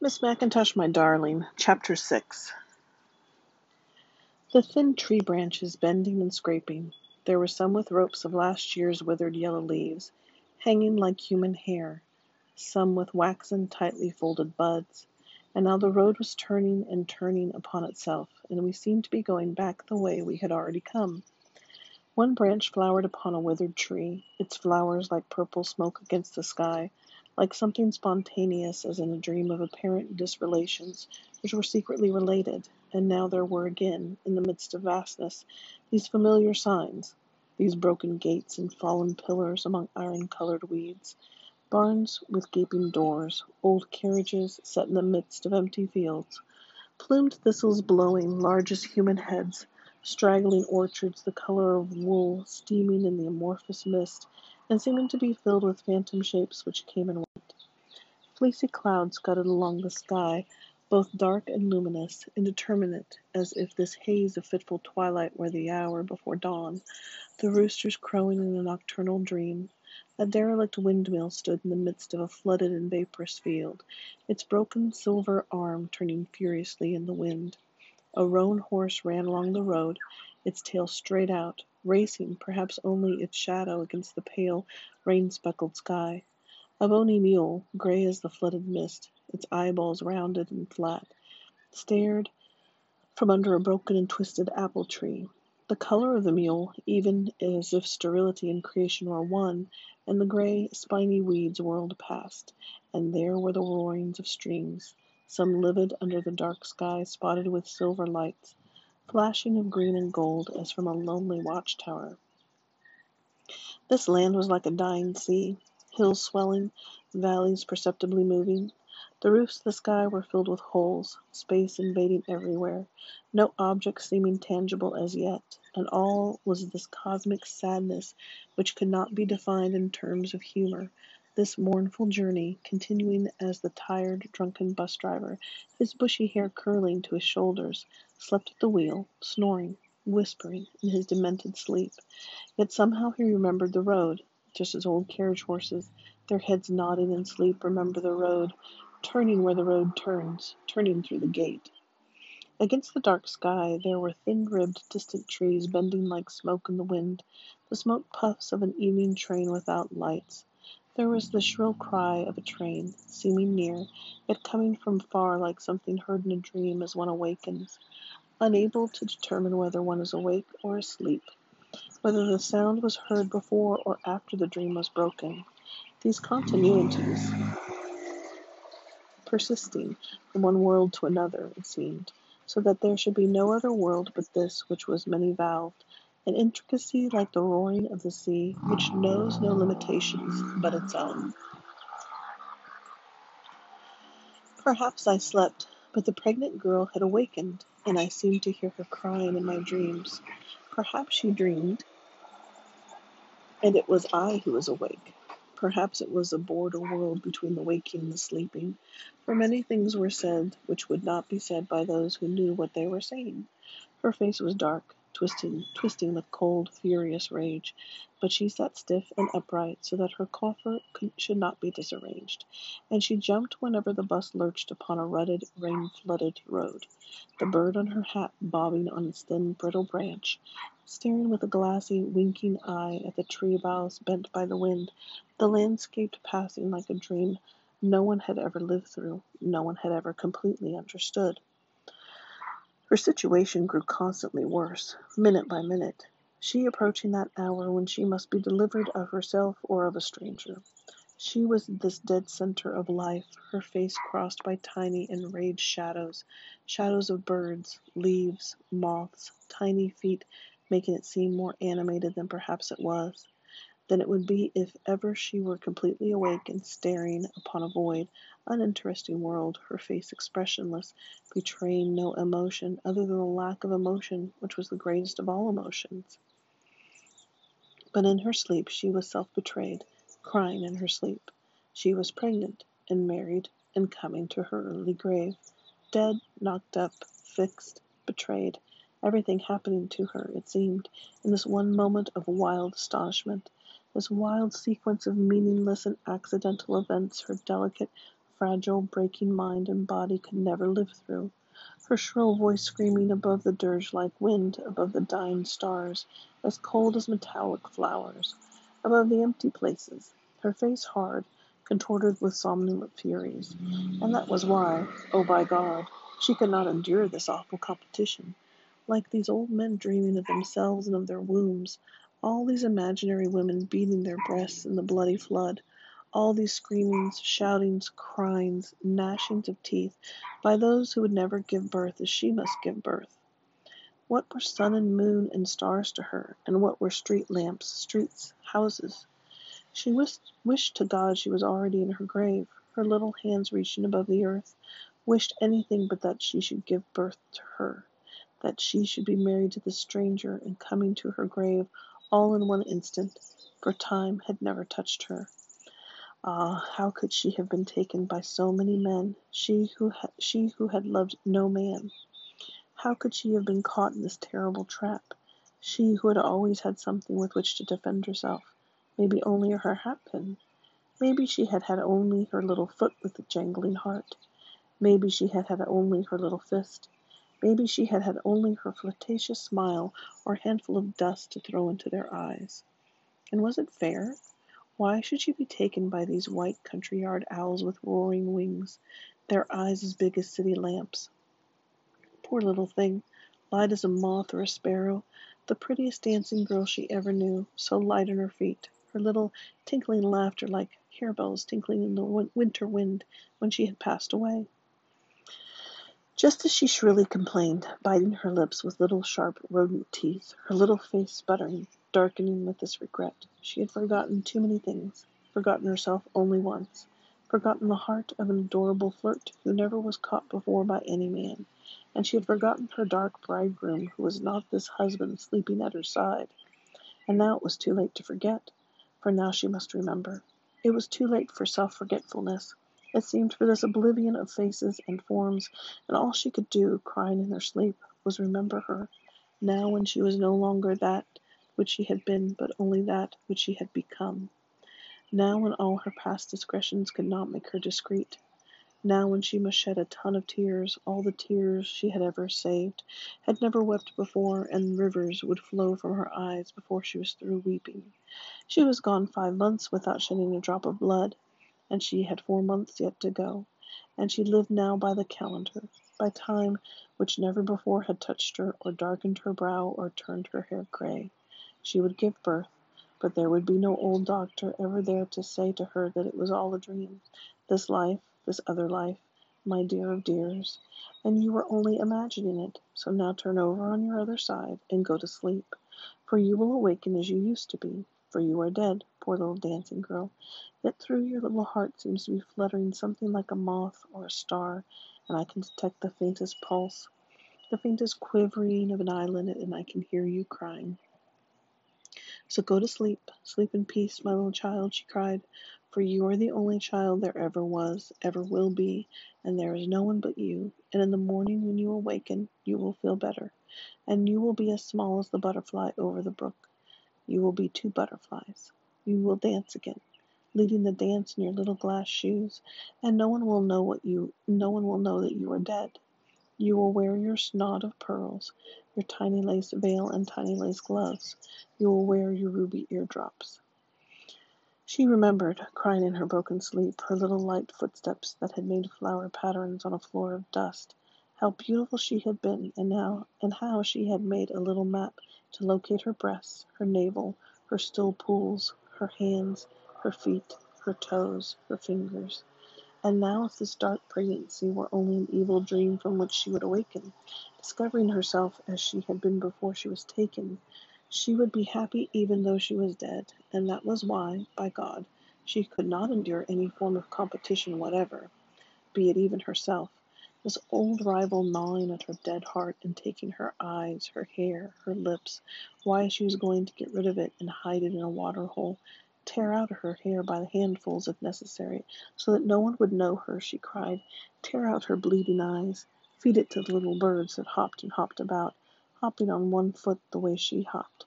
Miss MacIntosh, my darling, Chapter 6 The thin tree branches bending and scraping, there were some with ropes of last year's withered yellow leaves, hanging like human hair, some with waxen, tightly folded buds, and now the road was turning and turning upon itself, and we seemed to be going back the way we had already come. One branch flowered upon a withered tree, its flowers like purple smoke against the sky, like something spontaneous as in a dream of apparent disrelations which were secretly related, and now there were again, in the midst of vastness, these familiar signs, these broken gates and fallen pillars among iron-coloured weeds, barns with gaping doors, old carriages set in the midst of empty fields, plumed thistles blowing large as human heads, straggling orchards the colour of wool steaming in the amorphous mist and seeming to be filled with phantom shapes which came and went. Fleecy clouds scudded along the sky, both dark and luminous, indeterminate, as if this haze of fitful twilight were the hour before dawn, the roosters crowing in a nocturnal dream. A derelict windmill stood in the midst of a flooded and vaporous field, its broken silver arm turning furiously in the wind. A roan horse ran along the road, its tail straight out, racing perhaps only its shadow against the pale, rain speckled sky. A bony mule, grey as the flooded mist, its eyeballs rounded and flat, stared from under a broken and twisted apple tree. The colour of the mule, even as if sterility and creation were one, and the grey, spiny weeds whirled past, and there were the roarings of streams, some livid under the dark sky spotted with silver lights, flashing of green and gold as from a lonely watch-tower. This land was like a dying sea hills swelling, valleys perceptibly moving. The roofs of the sky were filled with holes, space invading everywhere, no object seeming tangible as yet, and all was this cosmic sadness which could not be defined in terms of humour, this mournful journey, continuing as the tired, drunken bus driver, his bushy hair curling to his shoulders, slept at the wheel, snoring, whispering, in his demented sleep. Yet somehow he remembered the road, just as old carriage horses, their heads nodding in sleep, remember the road, turning where the road turns, turning through the gate. Against the dark sky there were thin-ribbed distant trees bending like smoke in the wind, the smoke puffs of an evening train without lights. There was the shrill cry of a train, seeming near, yet coming from far like something heard in a dream as one awakens, unable to determine whether one is awake or asleep whether the sound was heard before or after the dream was broken. These continuities, persisting from one world to another, it seemed, so that there should be no other world but this which was many-valved, an intricacy like the roaring of the sea, which knows no limitations but its own. Perhaps I slept, but the pregnant girl had awakened, and I seemed to hear her crying in my dreams. Perhaps she dreamed, and it was I who was awake. Perhaps it was a border world between the waking and the sleeping, for many things were said which would not be said by those who knew what they were saying. Her face was dark, twisting, twisting with cold, furious rage, but she sat stiff and upright so that her coffer could, should not be disarranged, and she jumped whenever the bus lurched upon a rutted, rain-flooded road, the bird on her hat bobbing on its thin, brittle branch, staring with a glassy, winking eye at the tree boughs bent by the wind, the landscape passing like a dream no one had ever lived through, no one had ever completely understood. Her situation grew constantly worse, minute by minute, she approaching that hour when she must be delivered of herself or of a stranger. She was this dead centre of life, her face crossed by tiny enraged shadows, shadows of birds, leaves, moths, tiny feet making it seem more animated than perhaps it was than it would be if ever she were completely awake and staring upon a void, uninteresting world, her face expressionless, betraying no emotion other than the lack of emotion which was the greatest of all emotions. But in her sleep she was self-betrayed, crying in her sleep. She was pregnant and married and coming to her early grave, dead, knocked up, fixed, betrayed, everything happening to her, it seemed, in this one moment of wild astonishment this wild sequence of meaningless and accidental events her delicate, fragile, breaking mind and body could never live through. Her shrill voice screaming above the dirge like wind, above the dying stars, as cold as metallic flowers, above the empty places, her face hard, contorted with somnolent furies. And that was why, oh by God, she could not endure this awful competition. Like these old men dreaming of themselves and of their wombs, all these imaginary women beating their breasts in the bloody flood, all these screamings, shoutings, cryings, gnashings of teeth by those who would never give birth as she must give birth. What were sun and moon and stars to her, and what were street lamps, streets, houses? She wished, wished to God she was already in her grave, her little hands reaching above the earth, wished anything but that she should give birth to her, that she should be married to the stranger and coming to her grave all in one instant, for time had never touched her. Ah, how could she have been taken by so many men, she who, ha- she who had loved no man? How could she have been caught in this terrible trap, she who had always had something with which to defend herself, maybe only her hatpin? Maybe she had had only her little foot with the jangling heart. Maybe she had had only her little fist. Maybe she had had only her flirtatious smile or handful of dust to throw into their eyes. And was it fair? Why should she be taken by these white country yard owls with roaring wings, their eyes as big as city lamps? Poor little thing, light as a moth or a sparrow, the prettiest dancing girl she ever knew, so light on her feet, her little tinkling laughter like harebells tinkling in the winter wind when she had passed away. Just as she shrilly complained, biting her lips with little sharp rodent teeth, her little face sputtering, darkening with this regret. She had forgotten too many things, forgotten herself only once, forgotten the heart of an adorable flirt who never was caught before by any man, and she had forgotten her dark bridegroom who was not this husband sleeping at her side. And now it was too late to forget, for now she must remember. It was too late for self forgetfulness. It seemed for this oblivion of faces and forms, and all she could do, crying in her sleep, was remember her, now when she was no longer that which she had been, but only that which she had become. Now when all her past discretions could not make her discreet. Now when she must shed a ton of tears, all the tears she had ever saved, had never wept before, and rivers would flow from her eyes before she was through weeping. She was gone five months without shedding a drop of blood, and she had four months yet to go, and she lived now by the calendar, by time which never before had touched her, or darkened her brow, or turned her hair gray. She would give birth, but there would be no old doctor ever there to say to her that it was all a dream, this life, this other life, my dear of dears, and you were only imagining it. So now turn over on your other side and go to sleep, for you will awaken as you used to be, for you are dead, poor little dancing girl. Yet through your little heart seems to be fluttering something like a moth or a star, and I can detect the faintest pulse, the faintest quivering of an eyelid, and I can hear you crying. So go to sleep, sleep in peace, my little child, she cried, for you are the only child there ever was, ever will be, and there is no one but you, and in the morning when you awaken you will feel better, and you will be as small as the butterfly over the brook. You will be two butterflies. You will dance again, leading the dance in your little glass shoes, and no one will know what you no one will know that you are dead. You will wear your snood of pearls, your tiny lace veil and tiny lace gloves. You will wear your ruby eardrops. She remembered, crying in her broken sleep, her little light footsteps that had made flower patterns on a floor of dust. How beautiful she had been, and now and how she had made a little map to locate her breasts, her navel, her still pools, her hands, her feet, her toes, her fingers. And now if this dark pregnancy were only an evil dream from which she would awaken, discovering herself as she had been before she was taken, she would be happy even though she was dead, and that was why, by God, she could not endure any form of competition whatever, be it even herself, this old rival gnawing at her dead heart and taking her eyes, her hair, her lips, why she was going to get rid of it and hide it in a water hole Tear out her hair by handfuls if necessary, so that no one would know her, she cried. Tear out her bleeding eyes. Feed it to the little birds that hopped and hopped about, hopping on one foot the way she hopped.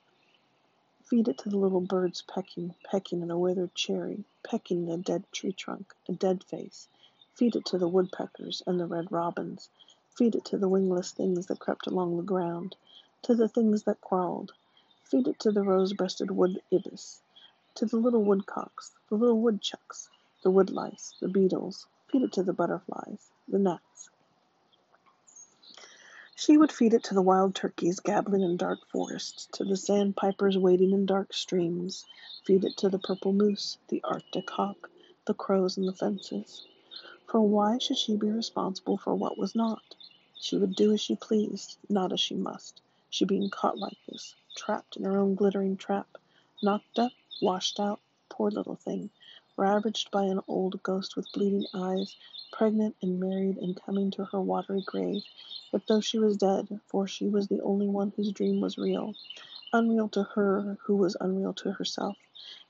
Feed it to the little birds pecking, pecking at a withered cherry, pecking a dead tree trunk, a dead face. Feed it to the woodpeckers and the red robins. Feed it to the wingless things that crept along the ground, to the things that crawled. Feed it to the rose-breasted wood ibis, to the little woodcocks, the little woodchucks, the woodlice, the beetles. Feed it to the butterflies, the gnats. She would feed it to the wild turkeys gabbling in dark forests, to the sandpipers wading in dark streams, feed it to the purple moose, the arctic hawk, the crows in the fences. For why should she be responsible for what was not? She would do as she pleased, not as she must, she being caught like this, trapped in her own glittering trap, knocked up, washed out, poor little thing, ravaged by an old ghost with bleeding eyes, pregnant and married and coming to her watery grave, yet though she was dead, for she was the only one whose dream was real, unreal to her who was unreal to herself,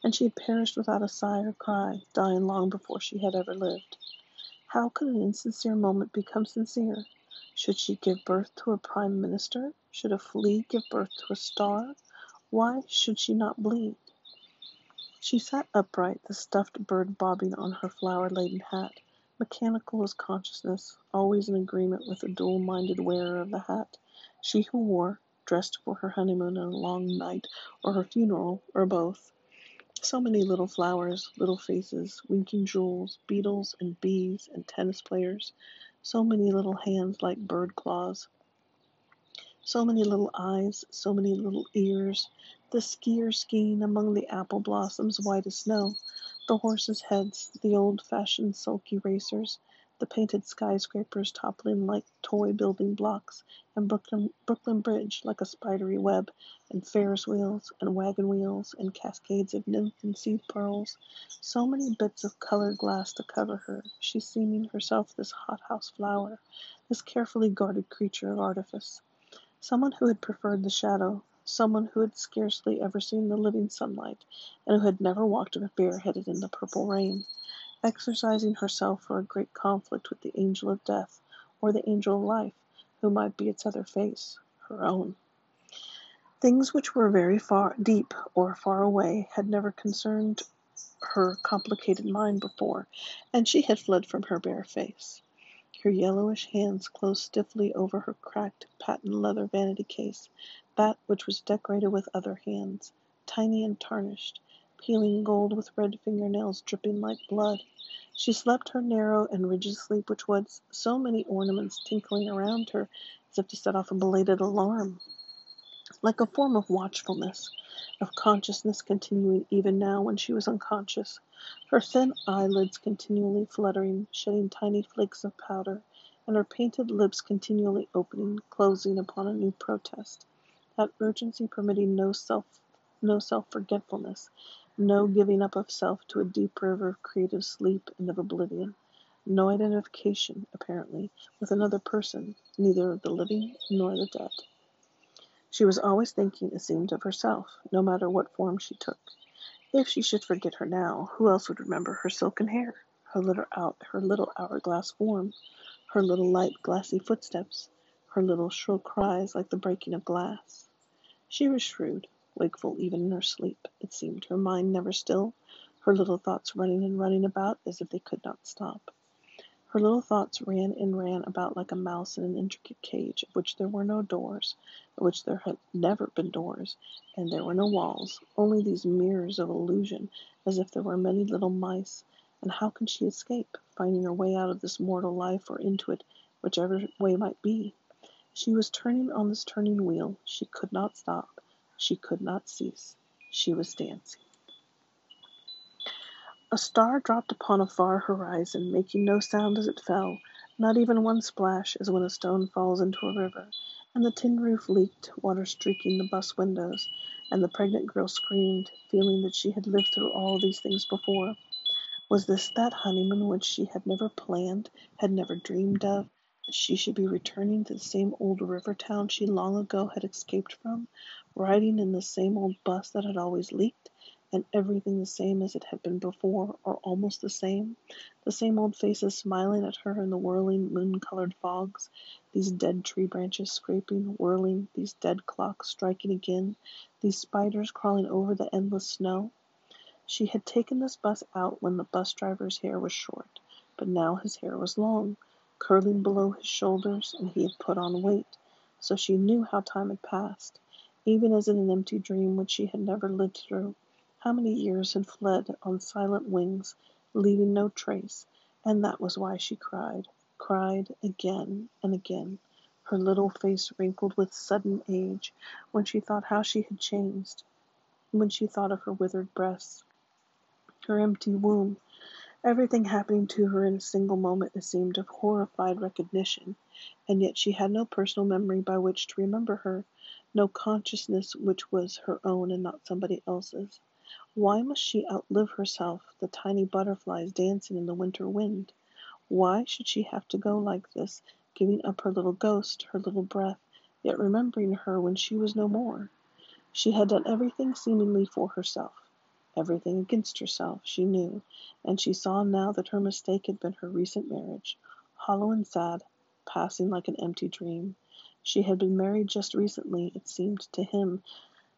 and she had perished without a sigh or cry, dying long before she had ever lived. How could an insincere moment become sincere? Should she give birth to a prime minister? Should a flea give birth to a star? Why should she not bleed? She sat upright, the stuffed bird bobbing on her flower-laden hat, mechanical as consciousness, always in agreement with the dual-minded wearer of the hat, she who wore, dressed for her honeymoon and a long night, or her funeral, or both. So many little flowers, little faces, winking jewels, beetles and bees and tennis players, so many little hands like bird claws, so many little eyes, so many little ears, the skier skiing among the apple blossoms white as snow, the horses' heads, the old-fashioned sulky racers, the painted skyscrapers toppling like toy building blocks, and Brooklyn, Brooklyn Bridge like a spidery web, and Ferris wheels, and wagon wheels, and cascades of nymph and seed pearls, so many bits of colored glass to cover her, she seeming herself this hothouse flower, this carefully guarded creature of artifice. Someone who had preferred the shadow, someone who had scarcely ever seen the living sunlight, and who had never walked bareheaded in the purple rain, exercising herself for a great conflict with the angel of death, or the angel of life, who might be its other face, her own. Things which were very far deep or far away had never concerned her complicated mind before, and she had fled from her bare face. Her yellowish hands closed stiffly over her cracked patent leather vanity case, that which was decorated with other hands, tiny and tarnished, peeling gold with red fingernails dripping like blood. She slept her narrow and rigid sleep which was so many ornaments tinkling around her as if to set off a belated alarm, like a form of watchfulness, of consciousness continuing even now when she was unconscious her thin eyelids continually fluttering, shedding tiny flakes of powder, and her painted lips continually opening, closing upon a new protest. That urgency permitting no self no self forgetfulness, no giving up of self to a deep river of creative sleep and of oblivion. No identification, apparently, with another person, neither of the living nor the dead. She was always thinking, it seemed, of herself, no matter what form she took. If she should forget her now, who else would remember her silken hair, her little out her little hourglass form, her little light glassy footsteps, her little shrill cries like the breaking of glass? She was shrewd, wakeful even in her sleep, it seemed, her mind never still, her little thoughts running and running about as if they could not stop. Her little thoughts ran and ran about like a mouse in an intricate cage, of which there were no doors, of which there had never been doors, and there were no walls, only these mirrors of illusion, as if there were many little mice, and how can she escape, finding her way out of this mortal life or into it, whichever way might be? She was turning on this turning wheel, she could not stop, she could not cease, she was dancing. A star dropped upon a far horizon, making no sound as it fell, not even one splash as when a stone falls into a river, and the tin roof leaked, water streaking the bus windows, and the pregnant girl screamed, feeling that she had lived through all these things before. Was this that honeymoon which she had never planned, had never dreamed of, that she should be returning to the same old river town she long ago had escaped from, riding in the same old bus that had always leaked? and everything the same as it had been before, or almost the same, the same old faces smiling at her in the whirling moon-colored fogs, these dead tree branches scraping, whirling, these dead clocks striking again, these spiders crawling over the endless snow. She had taken this bus out when the bus driver's hair was short, but now his hair was long, curling below his shoulders, and he had put on weight, so she knew how time had passed, even as in an empty dream which she had never lived through. How many years had fled on silent wings, leaving no trace, and that was why she cried, cried again and again, her little face wrinkled with sudden age, when she thought how she had changed, when she thought of her withered breasts, her empty womb, everything happening to her in a single moment that seemed of horrified recognition, and yet she had no personal memory by which to remember her, no consciousness which was her own and not somebody else's. Why must she outlive herself, the tiny butterflies dancing in the winter wind? Why should she have to go like this, giving up her little ghost, her little breath, yet remembering her when she was no more? She had done everything seemingly for herself, everything against herself, she knew, and she saw now that her mistake had been her recent marriage, hollow and sad, passing like an empty dream. She had been married just recently, it seemed to him,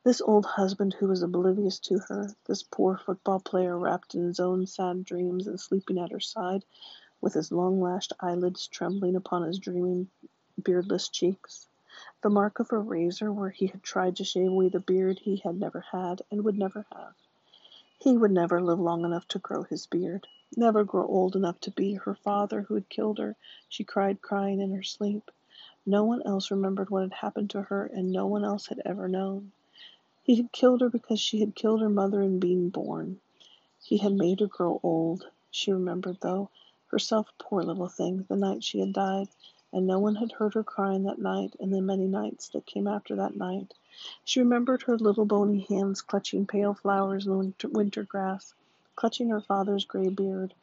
this old husband who was oblivious to her, this poor football player wrapped in his own sad dreams and sleeping at her side, with his long lashed eyelids trembling upon his dreaming, beardless cheeks. The mark of a razor where he had tried to shave away the beard he had never had and would never have. He would never live long enough to grow his beard, never grow old enough to be her father who had killed her, she cried crying in her sleep. No one else remembered what had happened to her and no one else had ever known. He had killed her because she had killed her mother in being born. He had made her grow old. She remembered, though, herself, poor little thing, the night she had died, and no one had heard her crying that night and the many nights that came after that night. She remembered her little bony hands clutching pale flowers in winter, winter grass, clutching her father's gray beard,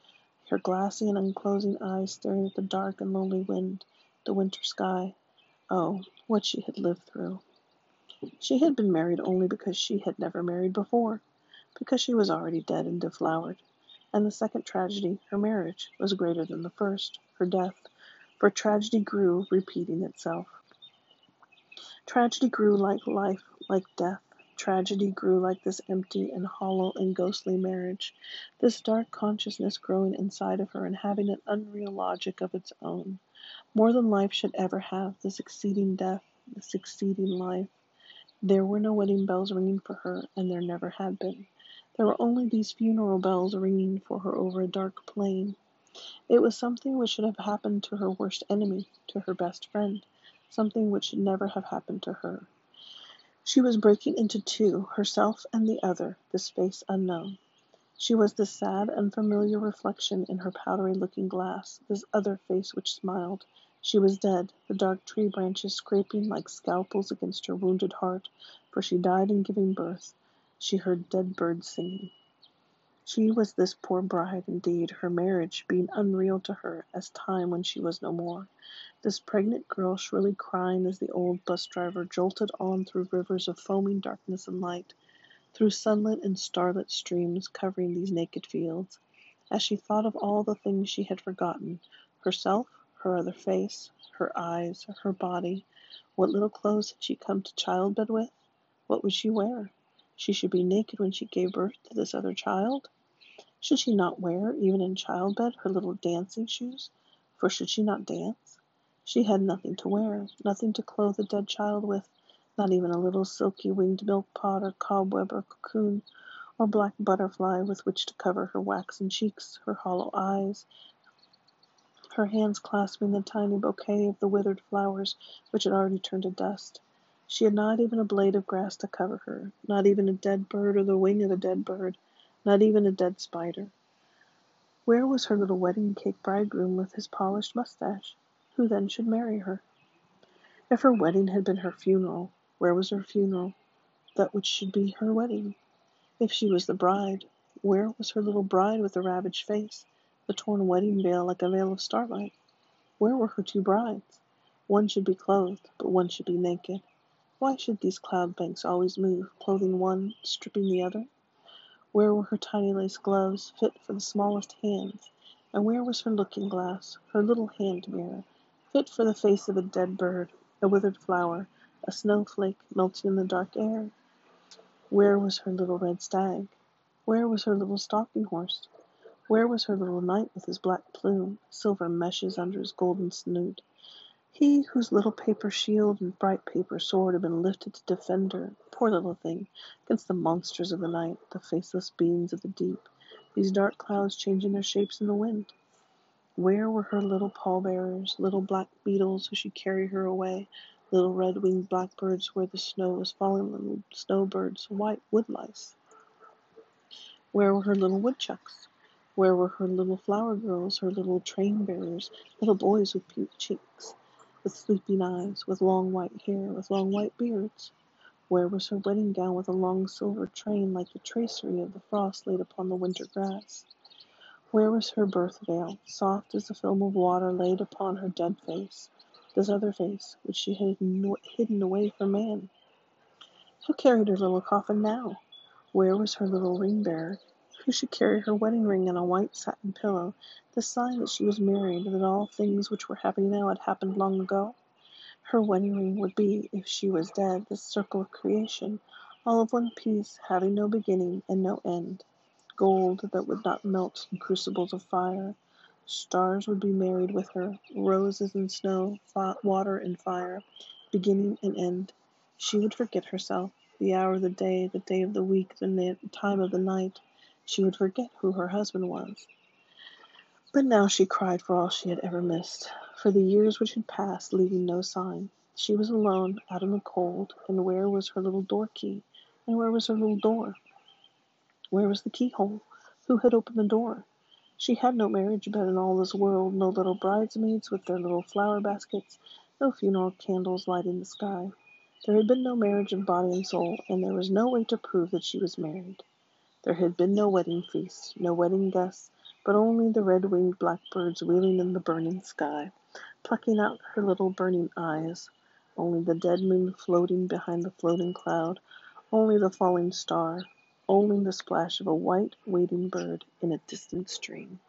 her glassy and unclosing eyes staring at the dark and lonely wind, the winter sky. Oh, what she had lived through! She had been married only because she had never married before, because she was already dead and deflowered. And the second tragedy, her marriage, was greater than the first, her death, for tragedy grew, repeating itself. Tragedy grew like life, like death. Tragedy grew like this empty and hollow and ghostly marriage, this dark consciousness growing inside of her and having an unreal logic of its own. More than life should ever have, the succeeding death, the succeeding life. There were no wedding bells ringing for her, and there never had been. There were only these funeral bells ringing for her over a dark plain. It was something which should have happened to her worst enemy, to her best friend, something which should never have happened to her. She was breaking into two, herself and the other, the space unknown. She was the sad, unfamiliar reflection in her powdery looking glass, this other face which smiled. She was dead, the dark tree branches scraping like scalpels against her wounded heart, for she died in giving birth. She heard dead birds singing. She was this poor bride, indeed, her marriage being unreal to her as time when she was no more. This pregnant girl shrilly crying as the old bus driver jolted on through rivers of foaming darkness and light, through sunlit and starlit streams covering these naked fields. As she thought of all the things she had forgotten, herself, her other face, her eyes, her body. What little clothes had she come to childbed with? What would she wear? She should be naked when she gave birth to this other child? Should she not wear, even in childbed, her little dancing shoes? For should she not dance? She had nothing to wear, nothing to clothe a dead child with, not even a little silky winged milk pot or cobweb or cocoon, or black butterfly with which to cover her waxen cheeks, her hollow eyes, her hands clasping the tiny bouquet of the withered flowers which had already turned to dust. She had not even a blade of grass to cover her, not even a dead bird or the wing of a dead bird, not even a dead spider. Where was her little wedding cake bridegroom with his polished mustache? Who then should marry her? If her wedding had been her funeral, where was her funeral, that which should be her wedding? If she was the bride, where was her little bride with the ravaged face? the torn wedding veil like a veil of starlight. Where were her two brides? One should be clothed, but one should be naked. Why should these cloud banks always move, clothing one, stripping the other? Where were her tiny lace gloves, fit for the smallest hands? And where was her looking glass, her little hand mirror, fit for the face of a dead bird, a withered flower, a snowflake melting in the dark air? Where was her little red stag? Where was her little stalking horse? Where was her little knight with his black plume, silver meshes under his golden snood? He whose little paper shield and bright paper sword had been lifted to defend her, poor little thing, against the monsters of the night, the faceless beings of the deep, these dark clouds changing their shapes in the wind. Where were her little pallbearers, little black beetles who should carry her away, little red-winged blackbirds where the snow was falling, little snowbirds, white woodlice? Where were her little woodchucks? Where were her little flower girls, her little train bearers, little boys with pink cheeks, with sleeping eyes, with long white hair, with long white beards? Where was her wedding gown with a long silver train like the tracery of the frost laid upon the winter grass? Where was her birth veil, soft as the film of water laid upon her dead face, this other face which she had hidden away from man? Who carried her little coffin now? Where was her little ring bearer? Who should carry her wedding ring on a white satin pillow, the sign that she was married, and that all things which were happening now had happened long ago? Her wedding ring would be, if she was dead, the circle of creation, all of one piece, having no beginning and no end gold that would not melt in crucibles of fire. Stars would be married with her, roses and snow, water and fire, beginning and end. She would forget herself, the hour of the day, the day of the week, the time of the night. She would forget who her husband was. But now she cried for all she had ever missed, for the years which had passed, leaving no sign. She was alone, out in the cold, and where was her little door key? And where was her little door? Where was the keyhole? Who had opened the door? She had no marriage bed in all this world, no little bridesmaids with their little flower baskets, no funeral candles lighting the sky. There had been no marriage of body and soul, and there was no way to prove that she was married. There had been no wedding feast, no wedding guests, but only the red-winged blackbirds wheeling in the burning sky, plucking out her little burning eyes, only the dead moon floating behind the floating cloud, only the falling star, only the splash of a white wading bird in a distant stream.